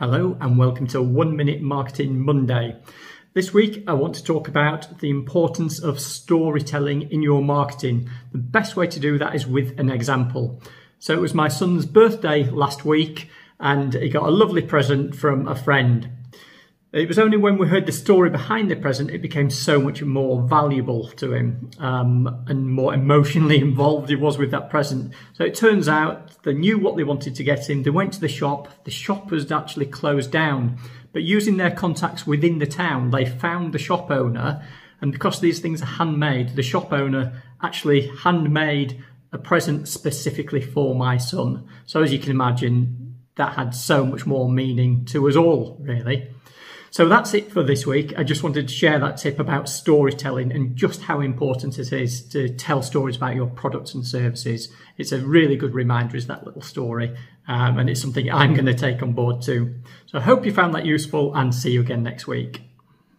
Hello and welcome to One Minute Marketing Monday. This week I want to talk about the importance of storytelling in your marketing. The best way to do that is with an example. So it was my son's birthday last week and he got a lovely present from a friend. It was only when we heard the story behind the present it became so much more valuable to him um, and more emotionally involved he was with that present. So it turns out they knew what they wanted to get him. They went to the shop. The shop was actually closed down. But using their contacts within the town, they found the shop owner. And because these things are handmade, the shop owner actually handmade a present specifically for my son. So as you can imagine, that had so much more meaning to us all, really. So that's it for this week. I just wanted to share that tip about storytelling and just how important it is to tell stories about your products and services. It's a really good reminder, is that little story. Um, and it's something I'm going to take on board too. So I hope you found that useful and see you again next week.